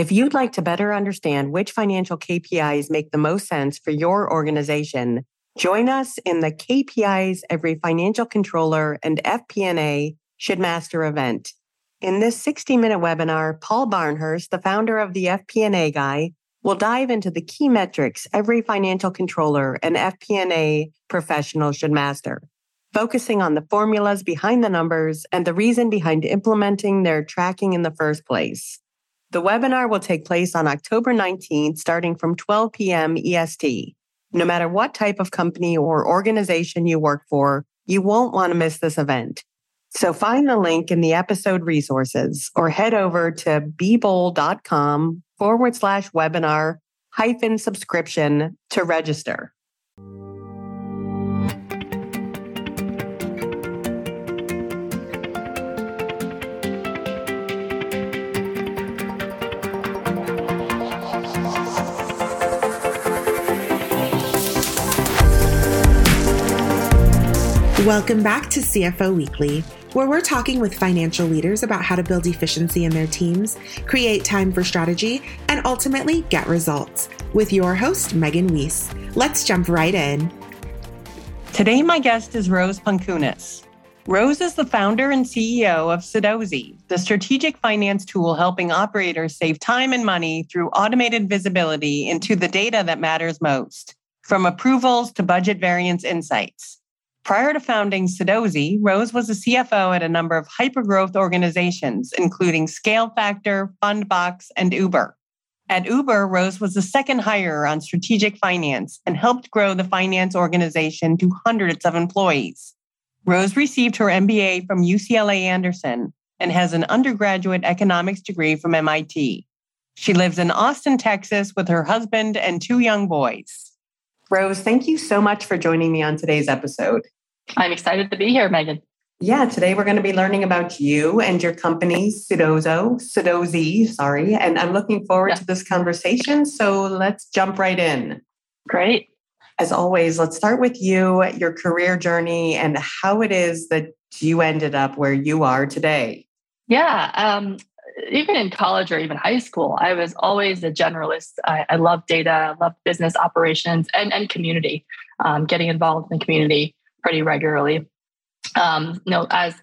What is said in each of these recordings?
If you'd like to better understand which financial KPIs make the most sense for your organization, join us in the KPIs every financial controller and FP&A should master event. In this 60 minute webinar, Paul Barnhurst, the founder of the FP&A Guy, will dive into the key metrics every financial controller and FP&A professional should master, focusing on the formulas behind the numbers and the reason behind implementing their tracking in the first place. The webinar will take place on October 19th, starting from 12 p.m. EST. No matter what type of company or organization you work for, you won't want to miss this event. So find the link in the episode resources or head over to bebold.com forward slash webinar hyphen subscription to register. Welcome back to CFO Weekly, where we're talking with financial leaders about how to build efficiency in their teams, create time for strategy, and ultimately get results. With your host, Megan Weiss. Let's jump right in. Today, my guest is Rose Pankunas. Rose is the founder and CEO of Sudozi, the strategic finance tool helping operators save time and money through automated visibility into the data that matters most, from approvals to budget variance insights. Prior to founding Sudozi, Rose was a CFO at a number of hypergrowth organizations, including Scale Factor, Fundbox, and Uber. At Uber, Rose was the second hire on strategic finance and helped grow the finance organization to hundreds of employees. Rose received her MBA from UCLA Anderson and has an undergraduate economics degree from MIT. She lives in Austin, Texas with her husband and two young boys. Rose, thank you so much for joining me on today's episode. I'm excited to be here, Megan. Yeah, today we're going to be learning about you and your company, Sudozo, Sudozi, sorry. And I'm looking forward yeah. to this conversation. So let's jump right in. Great. As always, let's start with you, your career journey, and how it is that you ended up where you are today. Yeah. Um, even in college or even high school, I was always a generalist. I, I love data, love business operations and, and community, um, getting involved in the community pretty regularly. Um, you know, as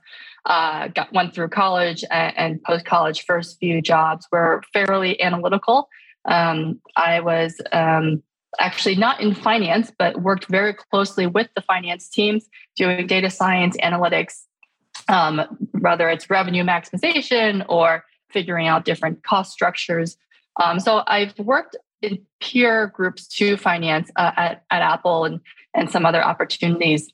uh, got went through college and, and post college, first few jobs were fairly analytical. Um, I was um, actually not in finance, but worked very closely with the finance teams doing data science, analytics, um, whether it's revenue maximization or figuring out different cost structures. Um, so I've worked in peer groups to finance uh, at, at Apple and, and some other opportunities.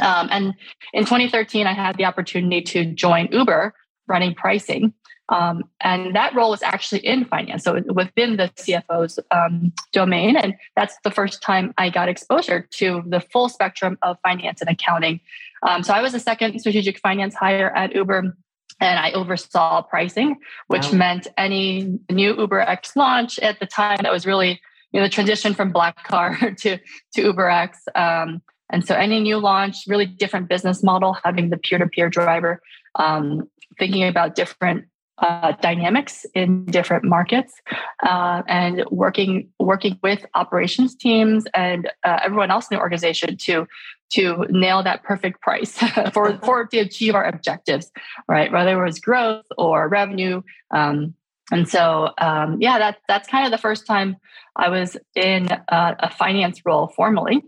Um, and in 2013, I had the opportunity to join Uber running pricing. Um, and that role was actually in finance, so within the CFO's um, domain. And that's the first time I got exposure to the full spectrum of finance and accounting. Um, so I was a second strategic finance hire at Uber and I oversaw pricing, which wow. meant any new Uber X launch at the time that was really you know the transition from black car to to Uber X. Um, and so any new launch, really different business model, having the peer-to-peer driver, um, thinking about different uh, dynamics in different markets, uh, and working working with operations teams and uh, everyone else in the organization to to nail that perfect price for for to achieve our objectives, right? Whether it was growth or revenue. Um, and so, um, yeah, that that's kind of the first time I was in a, a finance role formally,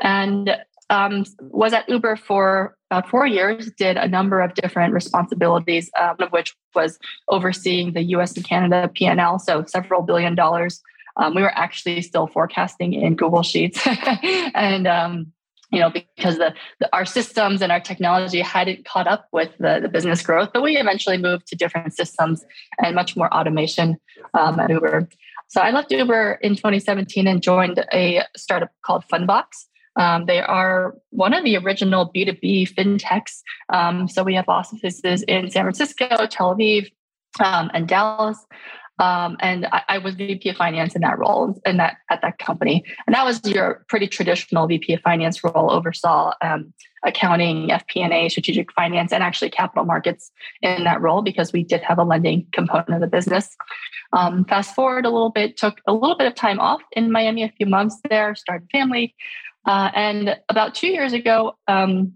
and um, was at Uber for about four years, did a number of different responsibilities, uh, one of which was overseeing the US and Canada PL, so several billion dollars. Um, we were actually still forecasting in Google Sheets. and um, you know, because the, the, our systems and our technology hadn't caught up with the, the business growth, but we eventually moved to different systems and much more automation um, at Uber. So I left Uber in 2017 and joined a startup called Fundbox. Um, they are one of the original B2B fintechs. Um, so we have offices in San Francisco, Tel Aviv, um, and Dallas. Um, and I, I, was VP of Finance in that role in that at that company. And that was your pretty traditional VP of Finance role, oversaw um, accounting, FP&A, strategic finance, and actually capital markets in that role because we did have a lending component of the business. Um, fast forward a little bit, took a little bit of time off in Miami, a few months there, started family. Uh, and about two years ago, um,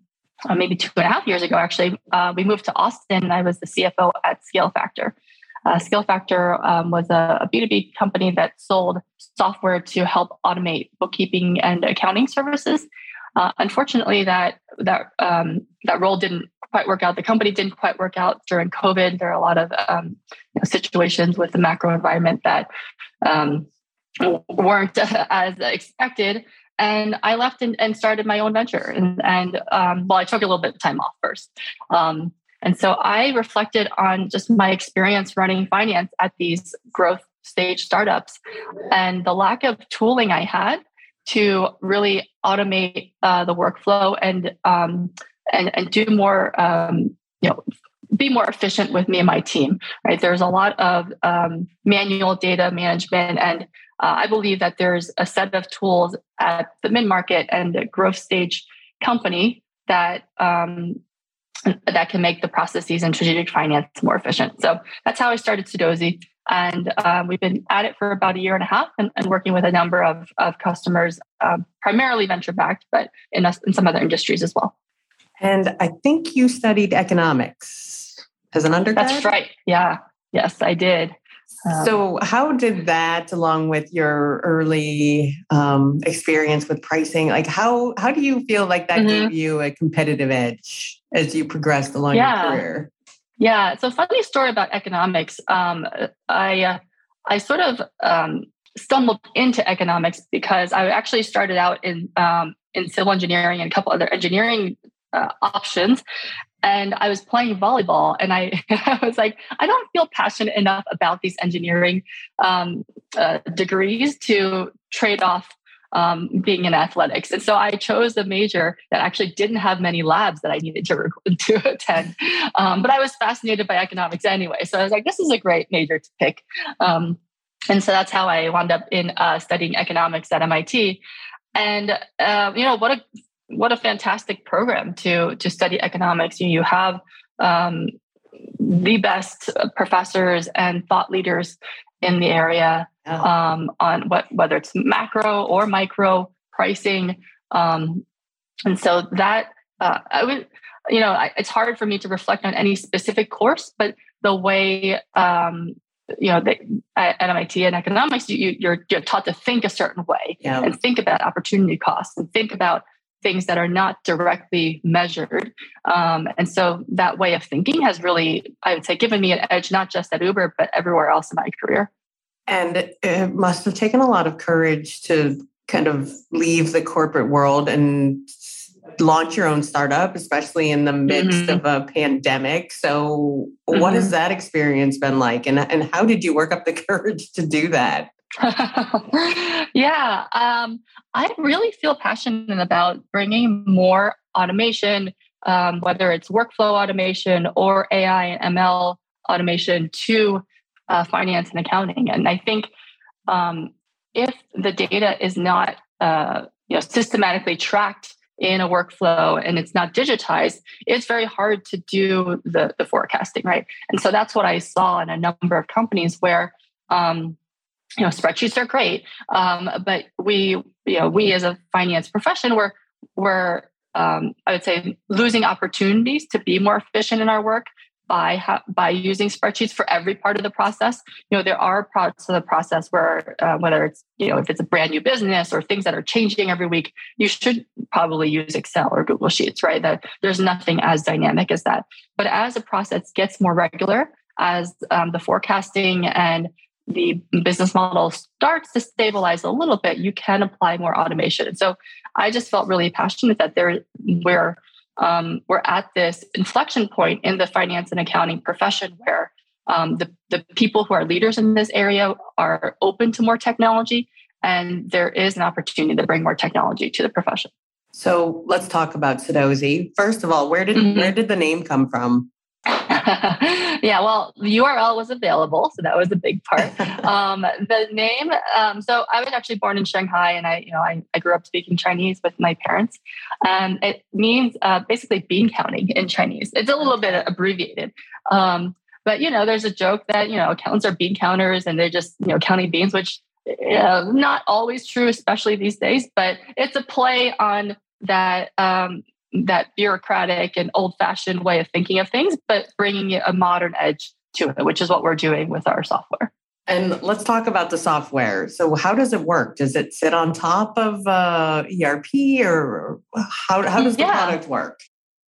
uh, maybe two and a half years ago, actually, uh, we moved to Austin. I was the CFO at Scale Factor. Uh, Scale Factor um, was a a B2B company that sold software to help automate bookkeeping and accounting services. Uh, unfortunately, that that um, that role didn't quite work out. The company didn't quite work out during COVID. There are a lot of um, you know, situations with the macro environment that um, weren't as expected and I left and, and started my own venture. And, and um, well, I took a little bit of time off first. Um, and so I reflected on just my experience running finance at these growth stage startups and the lack of tooling I had to really automate uh, the workflow and, um, and and do more um, you know be more efficient with me and my team right there's a lot of um, manual data management and uh, I believe that there's a set of tools at the mid market and the growth stage company that um, that can make the processes and strategic finance more efficient. So that's how I started Sudozi. And um, we've been at it for about a year and a half and, and working with a number of, of customers, um, primarily venture backed, but in, in some other industries as well. And I think you studied economics as an undergrad? That's right. Yeah. Yes, I did. Um, so, how did that, along with your early um, experience with pricing, like how how do you feel like that mm-hmm. gave you a competitive edge as you progressed along yeah. your career? Yeah, it's a funny story about economics. Um, I uh, I sort of um, stumbled into economics because I actually started out in um, in civil engineering and a couple other engineering uh, options and I was playing volleyball, and I, I was like, I don't feel passionate enough about these engineering um, uh, degrees to trade off um, being in athletics. And so I chose a major that actually didn't have many labs that I needed to, to attend. Um, but I was fascinated by economics anyway. So I was like, this is a great major to pick. Um, and so that's how I wound up in uh, studying economics at MIT. And uh, you know what a what a fantastic program to to study economics. You, you have um, the best professors and thought leaders in the area yeah. um, on what whether it's macro or micro pricing, um, and so that uh, I would you know I, it's hard for me to reflect on any specific course, but the way um, you know they, at, MIT in economics, you, you're, you're taught to think a certain way yeah. and think about opportunity costs and think about things that are not directly measured. Um, and so that way of thinking has really, I would say, given me an edge, not just at Uber, but everywhere else in my career. And it must have taken a lot of courage to kind of leave the corporate world and launch your own startup, especially in the midst mm-hmm. of a pandemic. So, mm-hmm. what has mm-hmm. that experience been like? And, and how did you work up the courage to do that? yeah, um, I really feel passionate about bringing more automation, um, whether it's workflow automation or AI and ML automation to uh, finance and accounting. And I think um, if the data is not uh, you know, systematically tracked in a workflow and it's not digitized, it's very hard to do the, the forecasting, right? And so that's what I saw in a number of companies where um, you know spreadsheets are great um, but we you know we as a finance profession we're we're um, i would say losing opportunities to be more efficient in our work by ha- by using spreadsheets for every part of the process. You know there are parts of the process where uh, whether it's you know if it's a brand new business or things that are changing every week you should probably use excel or google sheets right? That there's nothing as dynamic as that. But as the process gets more regular as um, the forecasting and the business model starts to stabilize a little bit, you can apply more automation. And so I just felt really passionate that there we're um, we're at this inflection point in the finance and accounting profession where um, the, the people who are leaders in this area are open to more technology and there is an opportunity to bring more technology to the profession. So let's talk about Sudozi. First of all, where did mm-hmm. where did the name come from? yeah, well, the URL was available, so that was a big part. Um, the name, um, so I was actually born in Shanghai, and I, you know, I, I grew up speaking Chinese with my parents. Um, it means uh, basically bean counting in Chinese. It's a little bit abbreviated. Um, but you know, there's a joke that you know accountants are bean counters, and they're just you know counting beans, which uh, not always true, especially these days. But it's a play on that um, that bureaucratic and old fashioned way of thinking of things, but bringing a modern edge to it, which is what we're doing with our software. And let's talk about the software. So, how does it work? Does it sit on top of uh, ERP, or how how does the yeah. product work?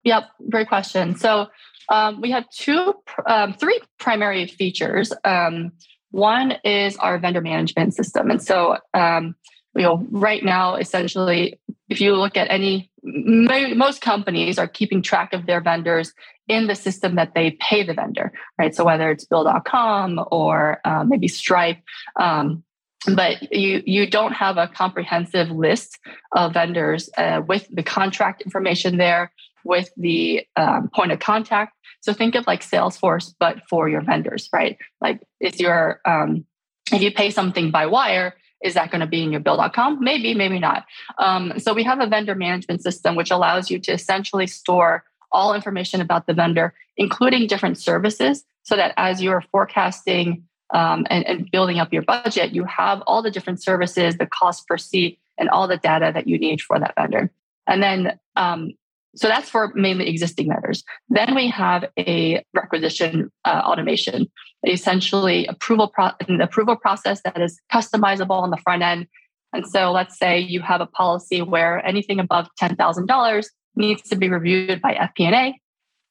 Yep, great question. So, um, we have two, um, three primary features. Um, one is our vendor management system, and so um, you know, right now, essentially, if you look at any most companies are keeping track of their vendors in the system that they pay the vendor, right? So whether it's Bill.com or uh, maybe Stripe, um, but you you don't have a comprehensive list of vendors uh, with the contract information there, with the um, point of contact. So think of like Salesforce, but for your vendors, right? Like if you're um, if you pay something by wire, is that going to be in your bill.com? Maybe, maybe not. Um, so we have a vendor management system which allows you to essentially store all information about the vendor, including different services, so that as you're forecasting um, and, and, building up your budget, you have all the different services, the cost per seat, and all the data that you need for that vendor. And then um, so that's for mainly existing matters. Then we have a requisition uh, automation, essentially approval pro- an approval process that is customizable on the front end. And so let's say you have a policy where anything above $10,000 needs to be reviewed by FP&A.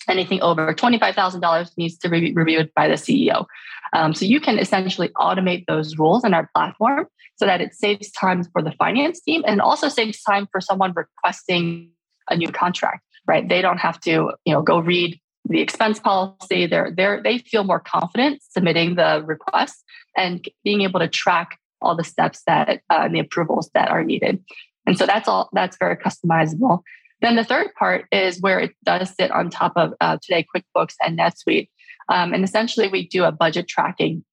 Anything over $25,000 needs to be reviewed by the CEO. Um, so you can essentially automate those rules in our platform so that it saves time for the finance team and also saves time for someone requesting a new contract, right? They don't have to, you know, go read the expense policy. They're they're they feel more confident submitting the request and being able to track all the steps that uh, and the approvals that are needed. And so that's all that's very customizable. Then the third part is where it does sit on top of uh, today QuickBooks and NetSuite. Um, and essentially, we do a budget tracking,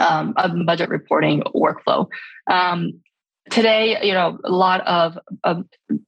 um, a budget reporting workflow. Um, today you know a lot of,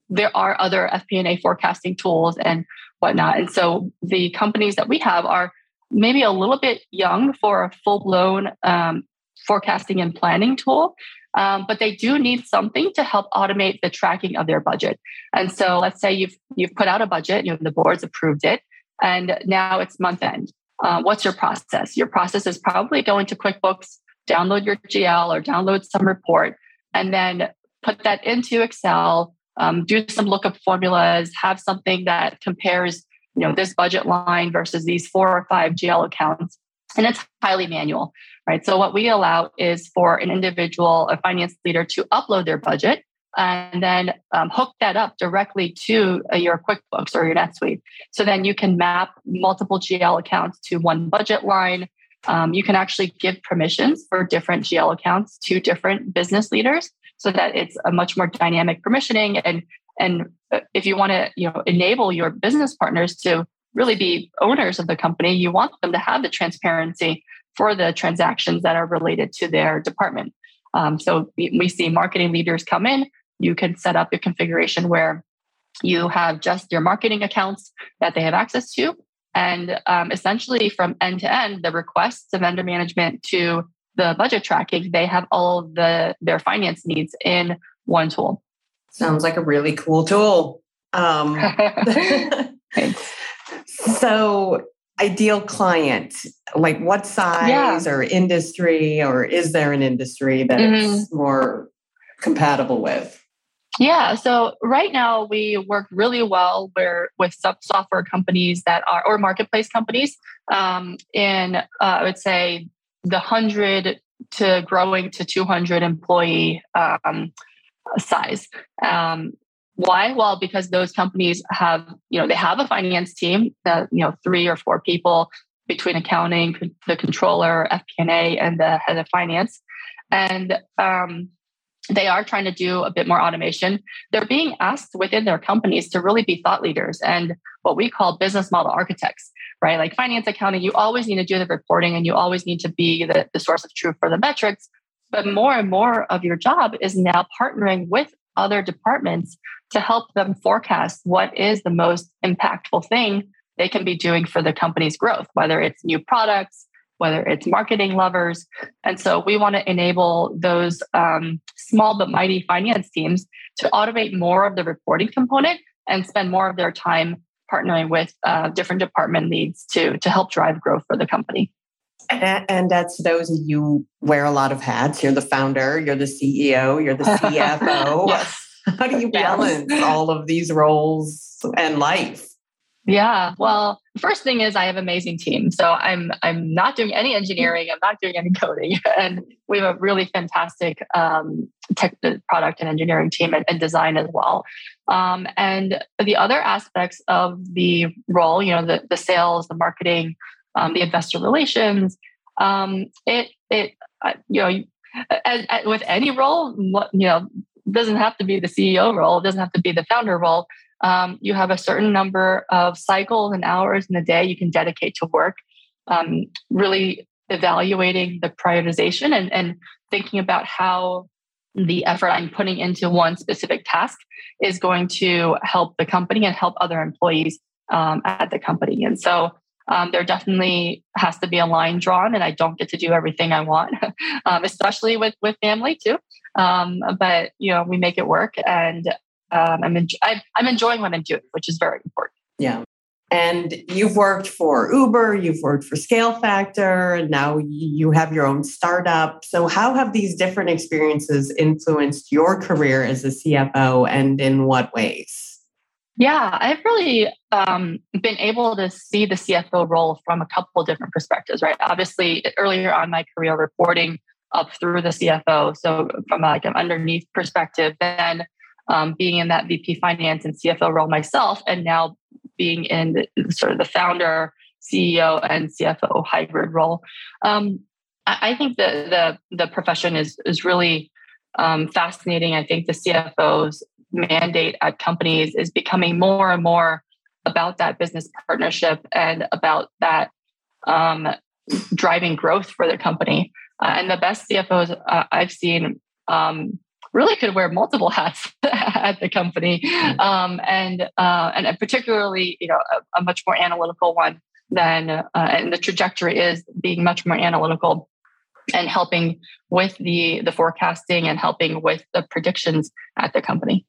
there are other fp&a forecasting tools and whatnot. And so the companies that we have are maybe a little bit young for a full-blown um, forecasting and planning tool um, but they do need something to help automate the tracking of their budget. And so let's say you've you've put out a budget you know the board's approved it and now it's month end. Uh, what's your process? Your process is probably going to quickbooks download your gl or download some report and then put that into Excel, um, do some lookup formulas, have something that compares, you know, this budget line versus these four or five GL accounts. And it's highly manual, right? So what we allow is for an individual, a finance leader to upload their budget and then um, hook that up directly to uh, your QuickBooks or your NetSuite. So then you can map multiple GL accounts to one budget line, um, you can actually give permissions for different GL accounts to different business leaders so that it's a much more dynamic permissioning. And, and uh, if you want to you know, enable your business partners to really be owners of the company, you want them to have the transparency for the transactions that are related to their department. Um, so we see marketing leaders come in. You can set up a configuration where you have just your marketing accounts that they have access to and um, essentially, from end to end, the requests to vendor management to the budget tracking, they have all the their finance needs in one tool. Sounds like a really cool tool. Um, so, ideal client, like what size yeah. or industry, or is there an industry that mm-hmm. it's more compatible with? Yeah. So right now we work really well where with sub software companies that are or marketplace companies um, in uh, I would say the hundred to growing to 200 employee um, size. Um, why? Well, because those companies have, you know, they have a finance team that, you know, three or four people between accounting, the controller, FP&A, and the head of finance. And um, they are trying to do a bit more automation. They're being asked within their companies to really be thought leaders and what we call business model architects, right? Like finance accounting, you always need to do the reporting and you always need to be the, the source of truth for the metrics. But more and more of your job is now partnering with other departments to help them forecast what is the most impactful thing they can be doing for the company's growth, whether it's new products, whether it's marketing levers. And so we want to enable those um, small but mighty finance teams to automate more of the reporting component and spend more of their time partnering with uh, different department leads to, to help drive growth for the company. And, and those you wear a lot of hats. You're the founder, you're the CEO, you're the CFO. yes. How do you balance yes. all of these roles and life? Yeah. Well, first thing is I have amazing team. So I'm I'm not doing any engineering. I'm not doing any coding, and we have a really fantastic um, tech uh, product and engineering team and, and design as well. Um, and the other aspects of the role, you know, the the sales, the marketing, um, the investor relations, um, it it uh, you know. As, as with any role, you know, doesn't have to be the CEO role, doesn't have to be the founder role um, you have a certain number of cycles and hours in a day you can dedicate to work, um, really evaluating the prioritization and, and thinking about how the effort I'm putting into one specific task is going to help the company and help other employees um, at the company. And so um, there definitely has to be a line drawn, and I don't get to do everything I want, um, especially with with family too. Um, but you know, we make it work, and um, I'm, en- I'm enjoying what I'm doing, which is very important. Yeah. And you've worked for Uber, you've worked for Scale Factor, and now you have your own startup. So, how have these different experiences influenced your career as a CFO and in what ways? Yeah, I've really um, been able to see the CFO role from a couple different perspectives, right? Obviously, earlier on my career, reporting up through the CFO. So, from like an underneath perspective, then um, being in that VP finance and CFO role myself, and now being in the, sort of the founder, CEO, and CFO hybrid role. Um, I, I, think the, the the profession is is really um, fascinating. I think the CFO's mandate at companies is becoming more and more about that business partnership and about that um, driving growth for the company. Uh, and the best CFOs uh, I've seen um, really could wear multiple hats at the company, mm-hmm. um, and uh, and particularly you know a, a, much more analytical one than uh, and the trajectory is being much more analytical and helping with the the forecasting and helping with the predictions at the company.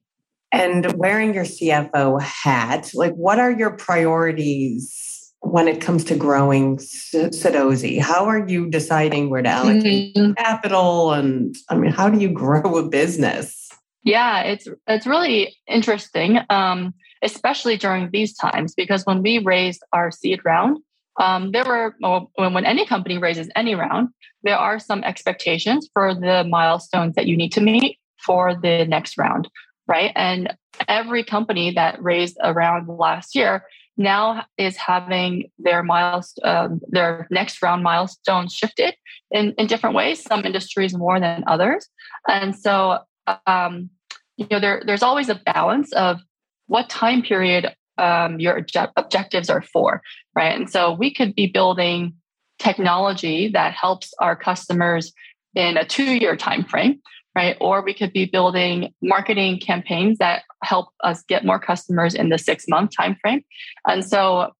And wearing your CFO hat, like what are your priorities when it comes to growing Sudozi? How are you deciding where to allocate mm-hmm. capital? And I mean, how do you grow a business? Yeah, it's it's really interesting, um, especially during these times, because when we raised our seed round, um, there were well, when any company raises any round, there are some expectations for the milestones that you need to meet for the next round, right? And every company that raised a round last year now is having their milestone, uh, their next round milestones shifted in, in different ways. Some industries more than others, and so um, you know there, there's always a balance of what time period um, your obje- objectives are for, right? And so we could be building technology that helps our customers in a two-year time frame right? Or we could be building marketing campaigns that help us get more customers in the six month time frame. And so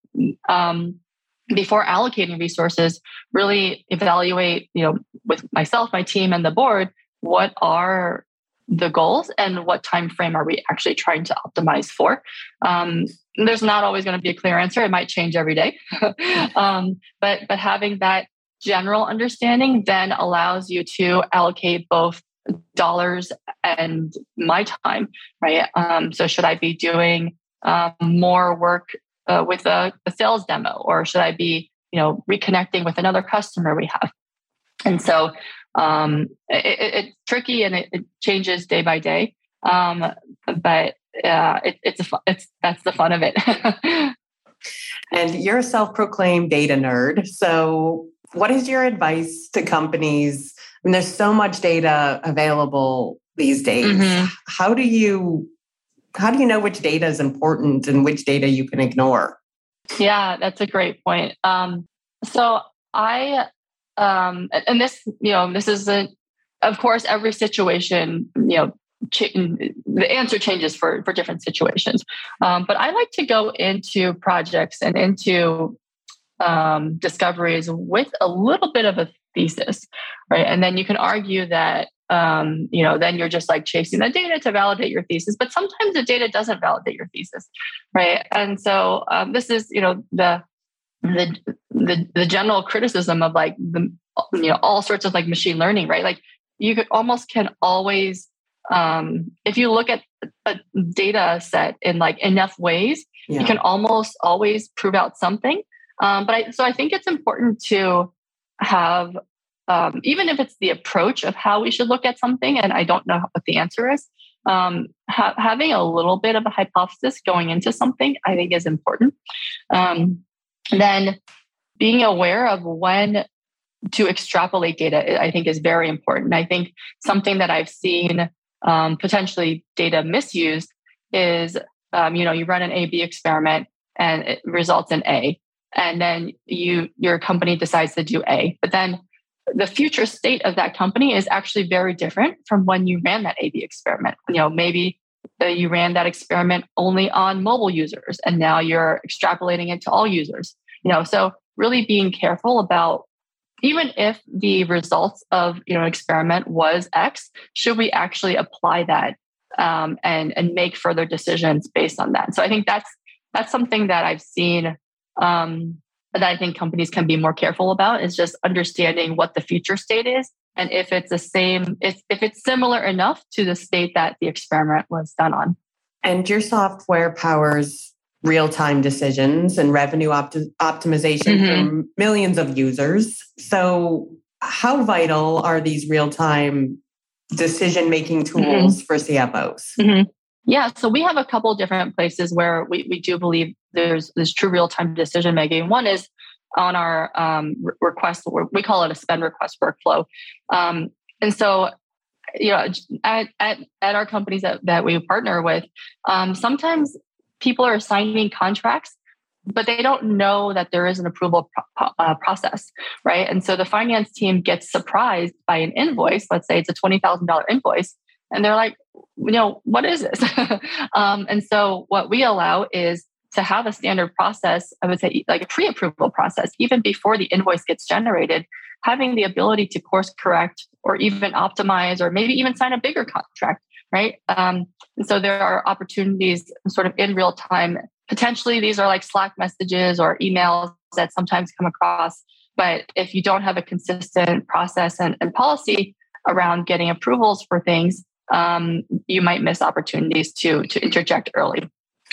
um, before allocating resources, really evaluate, you know, with myself, my team, and the board, what are the goals and what time frame are we actually trying to optimize for um, there's not always going to be a clear answer it might change every day um, but but having that general understanding then allows you to allocate both dollars and my time, right? Um, so should I be doing um, more work uh, with a, a, sales demo, or should I be, you know, reconnecting with another customer we have? And so um, it, it's tricky and it, it, changes day by day, um, but uh, it, it's a, it's that's the fun of it. and you're a self-proclaimed data nerd, so what is your advice to companies mean, there's so much data available these days. Mm-hmm. How do you how do you know which data is important and which data you can ignore? Yeah, that's a great point. Um, so I, um, and this, you know, this is a, of course, every situation, you know, ch- the answer changes for for different situations. Um, but I like to go into projects and into um, discoveries with a little bit of a thesis, right? And then you can argue that um, you know, then you're just like chasing the data to validate your thesis. But sometimes the data doesn't validate your thesis, right? And so um, this is, you know, the the the the general criticism of like the you know all sorts of like machine learning, right? Like you could almost can always um, if you look at a data set in like enough ways, yeah. you can almost always prove out something. Um, but I, so I think it's important to have um, even if it's the approach of how we should look at something, and I don't know what the answer is, um, ha- having a little bit of a hypothesis going into something, I think is important. Um, then being aware of when to extrapolate data, I think is very important. I think something that I've seen um, potentially data misused is, um, you know, you run an A/B experiment and it results in A, and then you your company decides to do A, but then the future state of that company is actually very different from when you ran that AB experiment. You know, maybe uh, you ran that experiment only on mobile users and now you're extrapolating it to all users. You know, so really being careful about even if the results of you know experiment was X, should we actually apply that um, and and make further decisions based on that? So I think that's that's something that I've seen um, that I think companies can be more careful about is just understanding what the future state is and if it's the same, if, if it's similar enough to the state that the experiment was done on. And your software powers real time decisions and revenue opti- optimization mm-hmm. for millions of users. So, how vital are these real time decision making mm-hmm. tools mm-hmm. for CFOs? Mm-hmm. Yeah, so we have a couple different places where we, we do believe there's this true real time decision making. One is on our um, request, we call it a spend request workflow. Um, and so, you know, at, at, at our companies that, that we partner with, um, sometimes people are signing contracts, but they don't know that there is an approval pro- uh, process, right? And so the finance team gets surprised by an invoice. Let's say it's a $20,000 invoice and they're like, you know, what is this? um, and so what we allow is to have a standard process, I would say like a pre-approval process, even before the invoice gets generated, having the ability to course correct or even optimize or maybe even sign a bigger contract, right? Um, and so there are opportunities sort of in real time. Potentially these are like Slack messages or emails that sometimes come across. But if you don't have a consistent process and, and policy around getting approvals for things, um, you might miss opportunities to to interject early.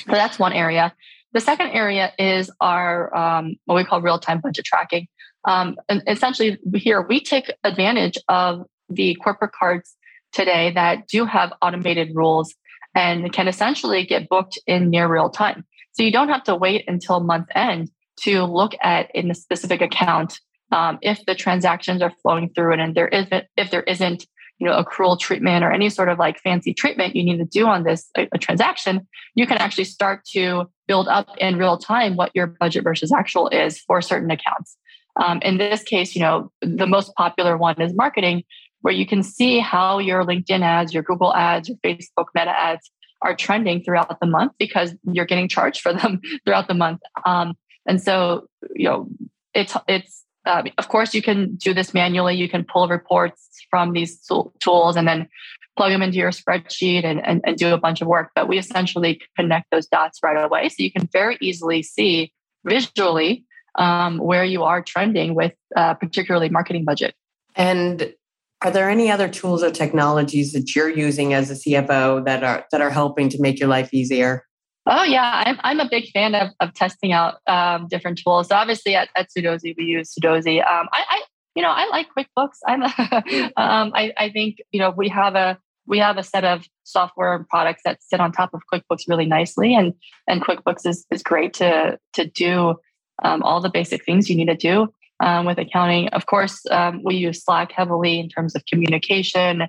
So that's one area. The second area is our um, what we call real time budget tracking. Um, and essentially, here we take advantage of the corporate cards today that do have automated rules and can essentially get booked in near real time. So you don't have to wait until month end to look at in a specific account um, if the transactions are flowing through it and there isn't if there isn't you know accrual treatment or any sort of like fancy treatment you need to do on this a, a transaction you can actually start to build up in real time what your budget versus actual is for certain accounts um, in this case you know the most popular one is marketing where you can see how your linkedin ads your google ads your facebook meta ads are trending throughout the month because you're getting charged for them throughout the month um, and so you know it's it's uh, of course, you can do this manually. You can pull reports from these tools and then plug them into your spreadsheet and, and, and, do a bunch of work. But we essentially connect those dots right away. So you can very easily see visually um, where you are trending with uh, particularly marketing budget. And are there any other tools or technologies that you're using as a CFO that are that are helping to make your life easier? Oh yeah, I'm I'm a big fan of, of testing out um, different tools. So obviously at, at Sudozi we use Sudozi. Um, I, I you know I like QuickBooks. I'm um, I I think you know we have a we have a set of software and products that sit on top of QuickBooks really nicely, and and QuickBooks is is great to to do um, all the basic things you need to do um, with accounting. Of course, um, we use Slack heavily in terms of communication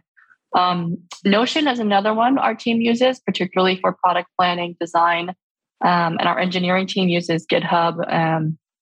um, Notion is another one our team uses, particularly for product planning, design. Um, and our engineering team uses GitHub.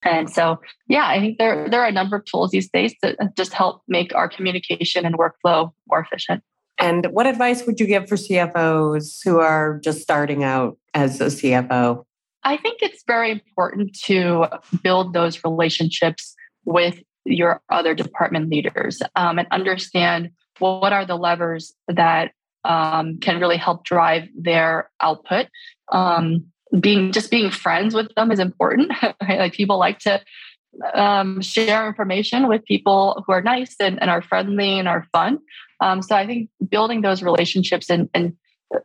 And so, yeah, I think there, there are a number of tools these days that just help make our communication and workflow more efficient. And what advice would you give for CFOs who are just starting out as a CFO? I think it's very important to build those relationships with your other department leaders um, and understand well, what are the levers that um, can really help drive their output. Um, being just being friends with them is important. Like people like to um, share information with people who are nice and, and are friendly and are fun. Um, so I think building those relationships and, and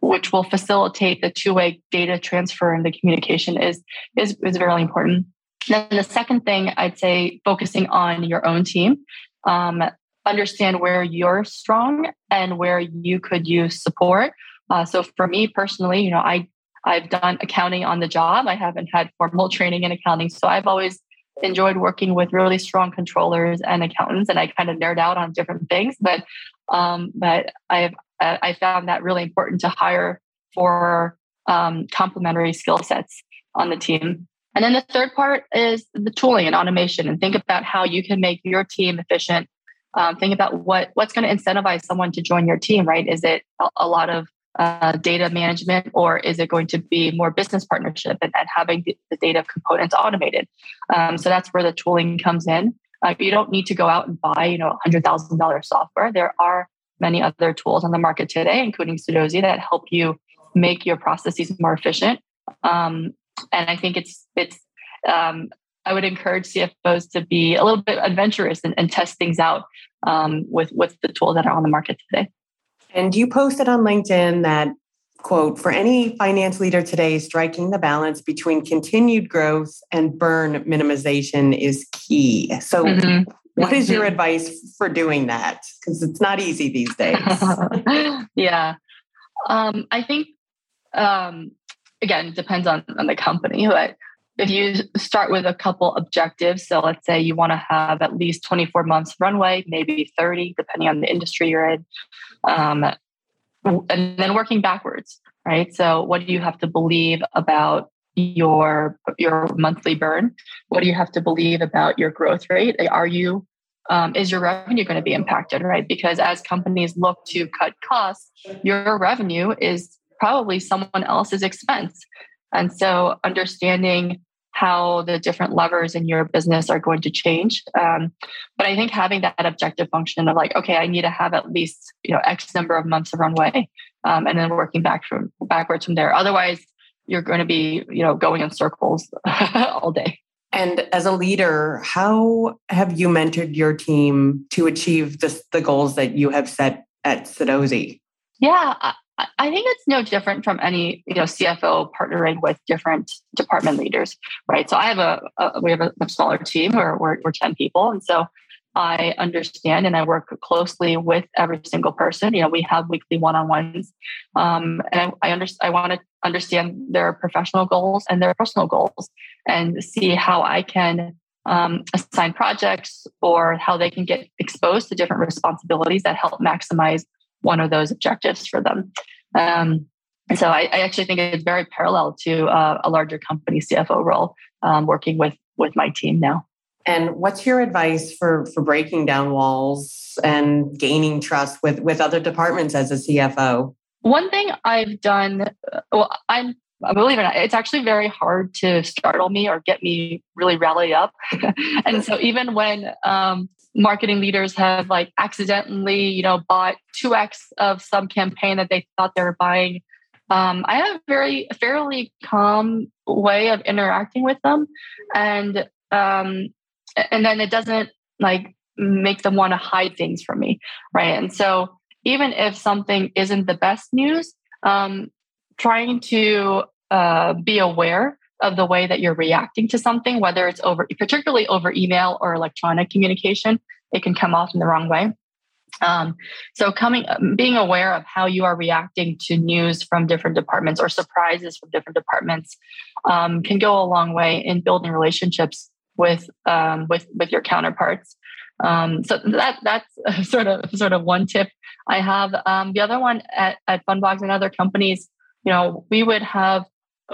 which will facilitate the two-way data transfer and the communication is is is very important. Then the second thing I'd say focusing on your own team. Um, understand where you're strong and where you could use support. Uh, so for me personally, you know, I I've done accounting on the job. I haven't had formal training in accounting, so I've always enjoyed working with really strong controllers and accountants, and I kind of nerd out on different things. But um, but I've I found that really important to hire for um, complementary skill sets on the team. And then the third part is the tooling and automation, and think about how you can make your team efficient. Um, think about what what's going to incentivize someone to join your team. Right? Is it a, a lot of uh, data management, or is it going to be more business partnership and, and having the, the, data components automated? Um, so that's where the tooling comes in. Uh, you don't need to go out and buy, you know, hundred thousand dollar software. There are many other tools on the market today, including Sudozi, that help you make your processes more efficient. Um, and I think it's it's um, I would encourage CFOs to be a little bit adventurous and, and test things out um, with with the tools that are on the market today. And you posted on LinkedIn that quote for any finance leader today striking the balance between continued growth and burn minimization is key so mm-hmm. what is your mm-hmm. advice for doing that because it's not easy these days yeah um, i think um, again, it depends on, on the company, but if you start with a couple objectives, so let's say you want to have at least 24 months runway, maybe 30, depending on the industry you're in, um, and then working backwards, right? So, what do you have to believe about your your monthly burn? What do you have to believe about your growth rate? Are you um, is your revenue going to be impacted, right? Because as companies look to cut costs, your revenue is probably someone else's expense. And so understanding how the different levers in your business are going to change. Um, but I think having that objective function of like, okay, I need to have at least you know X number of months of runway, um, and then working back from backwards from there. Otherwise, you're going to be you know going in circles all day. And as a leader, how have you mentored your team to achieve the, the goals that you have set at Sudozi? Yeah, I think it's no different from any you know CFO partnering with different department leaders, right? So I have a, a we have a, smaller team where we're, we're ten people, and so I understand and I work closely with every single person. You know, we have weekly one-on-ones, um, and I, I understand. I want to understand their professional goals and their personal goals, and see how I can um, assign projects or how they can get exposed to different responsibilities that help maximize one of those objectives for them. Um, and so I, I, actually think it's very parallel to uh, a larger company CFO role, um, working with with my team now. And what's your advice for for breaking down walls and gaining trust with with other departments as a CFO? One thing I've done, uh, well, I'm believe it or not, it's actually very hard to startle me or get me really rallied up. and so even when um, marketing leaders have like accidentally, you know, bought 2x of some campaign that they thought they were buying, um, I have a very fairly calm way of interacting with them. And um, and then it doesn't like make them want to hide things from me. Right. And so even if something isn't the best news, um, trying to uh, be aware of the way that you're reacting to something, whether it's over, particularly over email or electronic communication, it can come off in the wrong way. Um, so coming, being aware of how you are reacting to news from different departments or surprises from different departments um, can go a long way in building relationships with um, with with your counterparts. Um, so that that's sort of sort of one tip I have. Um, the other one at, at Fundbox and other companies, you know, we would have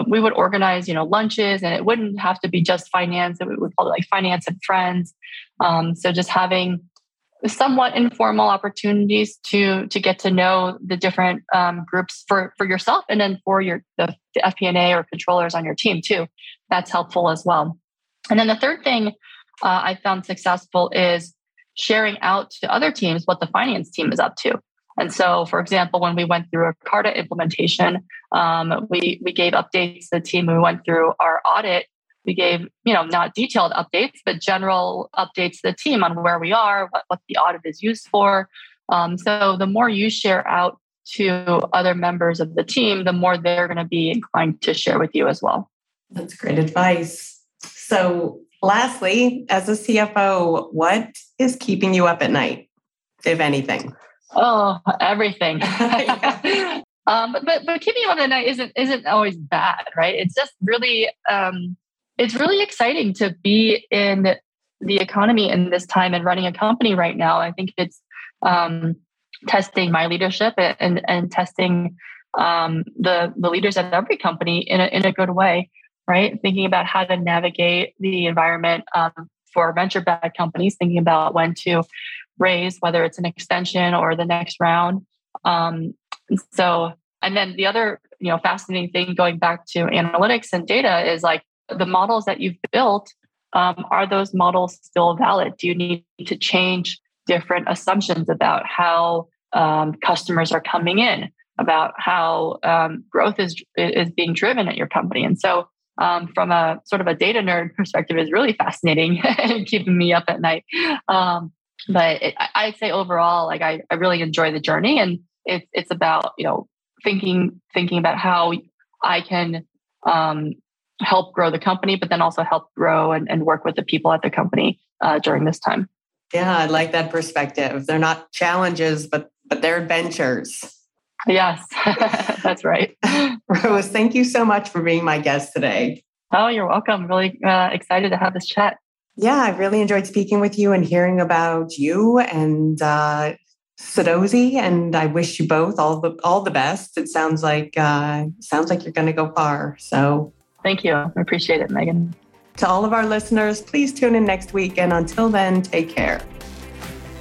we would organize, you know, lunches, and it wouldn't have to be just finance. We would call it like finance and friends. Um, so just having somewhat informal opportunities to to get to know the different um, groups for for yourself, and then for your the, the FP&A or controllers on your team too. That's helpful as well. And then the third thing uh, I found successful is sharing out to other teams what the finance team is up to. And so, for example, when we went through a Carta implementation, um, we we gave updates to the team. We went through our audit. We gave, you know, not detailed updates, but general updates to the team on where we are, what, what the audit is used for. Um, so the more you share out to other members of the team, the more they're going to be inclined to share with you as well. That's great advice. So, lastly, as a CFO, what is keeping you up at night, if anything? Oh, everything. um, but, but but keeping up at night isn't isn't always bad, right? It's just really um, it's really exciting to be in the economy in this time and running a company right now. I think it's um, testing my leadership and and testing um, the the leaders at every company in a in a good way, right? Thinking about how to navigate the environment um, for venture backed companies, thinking about when to raise, whether it's an extension or the next round. Um, so, and then the other, you know, fascinating thing going back to analytics and data is like the models that you've built. Um, are those models still valid? Do you need to change different assumptions about how um, customers are coming in, about how um, growth is is being driven at your company? And so, um, from a sort of a data nerd perspective, is really fascinating and keeping me up at night. Um, but it, I'd say overall, like I, I really enjoy the journey, and it's it's about you know thinking thinking about how I can um, help grow the company, but then also help grow and, and work with the people at the company uh, during this time. Yeah, I like that perspective. They're not challenges, but but they're adventures. Yes, that's right. Rose, thank you so much for being my guest today. Oh, you're welcome. Really uh, excited to have this chat. Yeah, I really enjoyed speaking with you and hearing about you and uh, Sudozi, and I wish you both all the all the best. It sounds like uh, sounds like you're going to go far. So, thank you. I appreciate it, Megan. To all of our listeners, please tune in next week, and until then, take care.